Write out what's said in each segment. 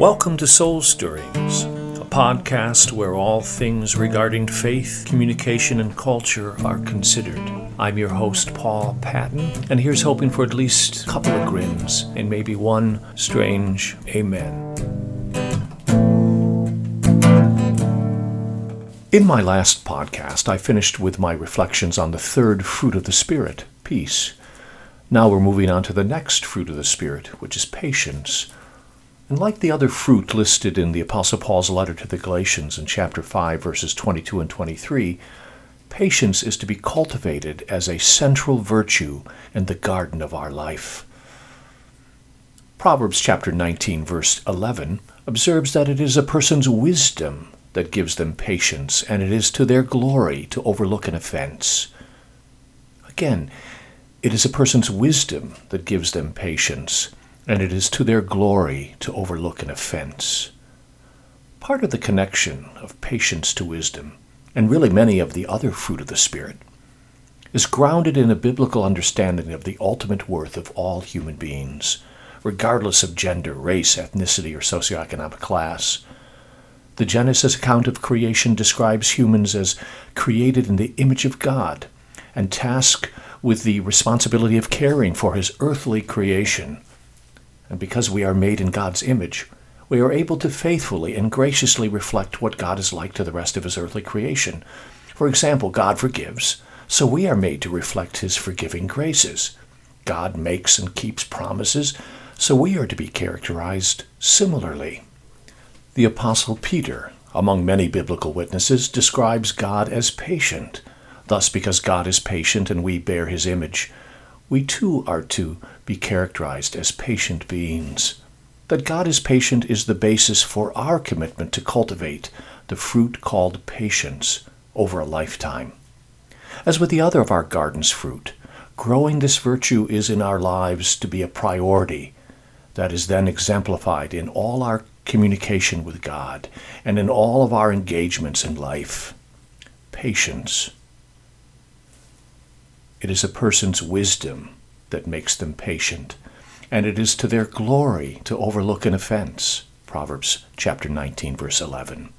Welcome to Soul Stirrings, a podcast where all things regarding faith, communication, and culture are considered. I'm your host, Paul Patton, and here's hoping for at least a couple of grins and maybe one strange amen. In my last podcast, I finished with my reflections on the third fruit of the Spirit, peace. Now we're moving on to the next fruit of the Spirit, which is patience. And like the other fruit listed in the Apostle Paul's letter to the Galatians in chapter 5, verses 22 and 23, patience is to be cultivated as a central virtue in the garden of our life. Proverbs chapter 19, verse 11 observes that it is a person's wisdom that gives them patience, and it is to their glory to overlook an offense. Again, it is a person's wisdom that gives them patience, and it is to their glory to overlook an offense. Part of the connection of patience to wisdom, and really many of the other fruit of the Spirit, is grounded in a biblical understanding of the ultimate worth of all human beings, regardless of gender, race, ethnicity, or socioeconomic class. The Genesis account of creation describes humans as created in the image of God and tasked with the responsibility of caring for his earthly creation and because we are made in God's image, we are able to faithfully and graciously reflect what God is like to the rest of his earthly creation. For example, God forgives, so we are made to reflect his forgiving graces. God makes and keeps promises, so we are to be characterized similarly. The Apostle Peter, among many biblical witnesses, describes God as patient. Thus, because God is patient and we bear his image, we too are to be characterized as patient beings. That God is patient is the basis for our commitment to cultivate the fruit called patience over a lifetime. As with the other of our garden's fruit, growing this virtue is in our lives to be a priority that is then exemplified in all our communication with God and in all of our engagements in life. Patience it is a person's wisdom that makes them patient, and it is to their glory to overlook an offense. Proverbs chapter 19 verse 11.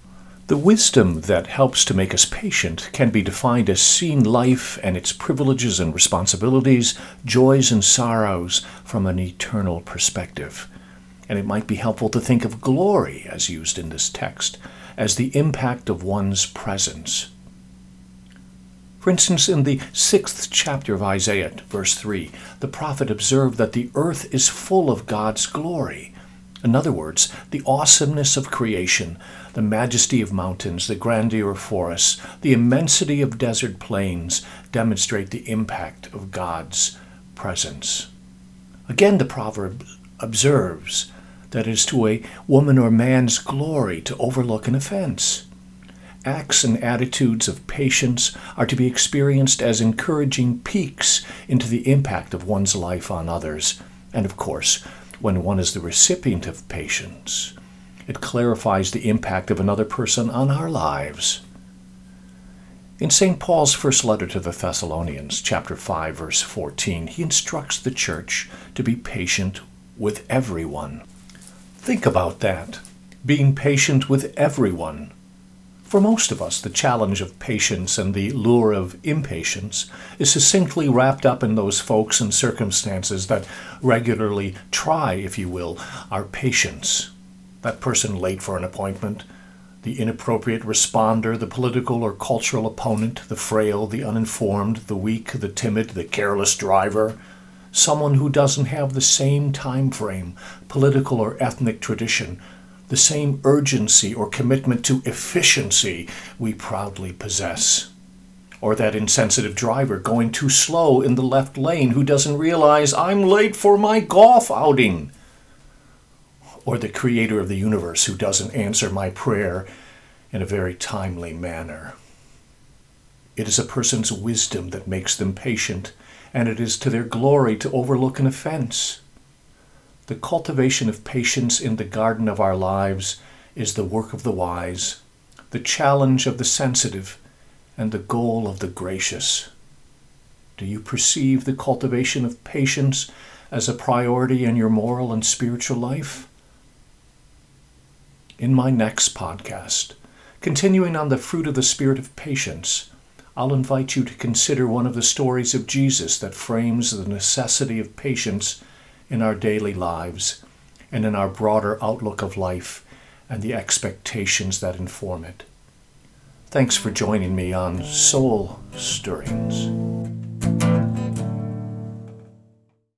The wisdom that helps to make us patient can be defined as seeing life and its privileges and responsibilities, joys and sorrows from an eternal perspective. And it might be helpful to think of glory, as used in this text, as the impact of one's presence. For instance, in the sixth chapter of Isaiah, verse 3, the prophet observed that the earth is full of God's glory. In other words, the awesomeness of creation, the majesty of mountains, the grandeur of forests, the immensity of desert plains demonstrate the impact of God's presence. Again, the proverb observes that it is to a woman or man's glory to overlook an offense. Acts and attitudes of patience are to be experienced as encouraging peeks into the impact of one's life on others. And of course, when one is the recipient of patience, it clarifies the impact of another person on our lives. In St. Paul's first letter to the Thessalonians, chapter 5, verse 14, he instructs the church to be patient with everyone. Think about that. Being patient with everyone. For most of us, the challenge of patience and the lure of impatience is succinctly wrapped up in those folks and circumstances that regularly try, if you will, our patience. That person late for an appointment, the inappropriate responder, the political or cultural opponent, the frail, the uninformed, the weak, the timid, the careless driver, someone who doesn't have the same time frame, political or ethnic tradition, the same urgency or commitment to efficiency we proudly possess. Or that insensitive driver going too slow in the left lane who doesn't realize I'm late for my golf outing. Or the creator of the universe who doesn't answer my prayer in a very timely manner. It is a person's wisdom that makes them patient, and it is to their glory to overlook an offense. The cultivation of patience in the garden of our lives is the work of the wise, the challenge of the sensitive, and the goal of the gracious. Do you perceive the cultivation of patience as a priority in your moral and spiritual life? in my next podcast, continuing on the fruit of the Spirit of patience, I'll invite you to consider one of the stories of Jesus that frames the necessity of patience in our daily lives and in our broader outlook of life and the expectations that inform it. Thanks for joining me on Soul Stirrings.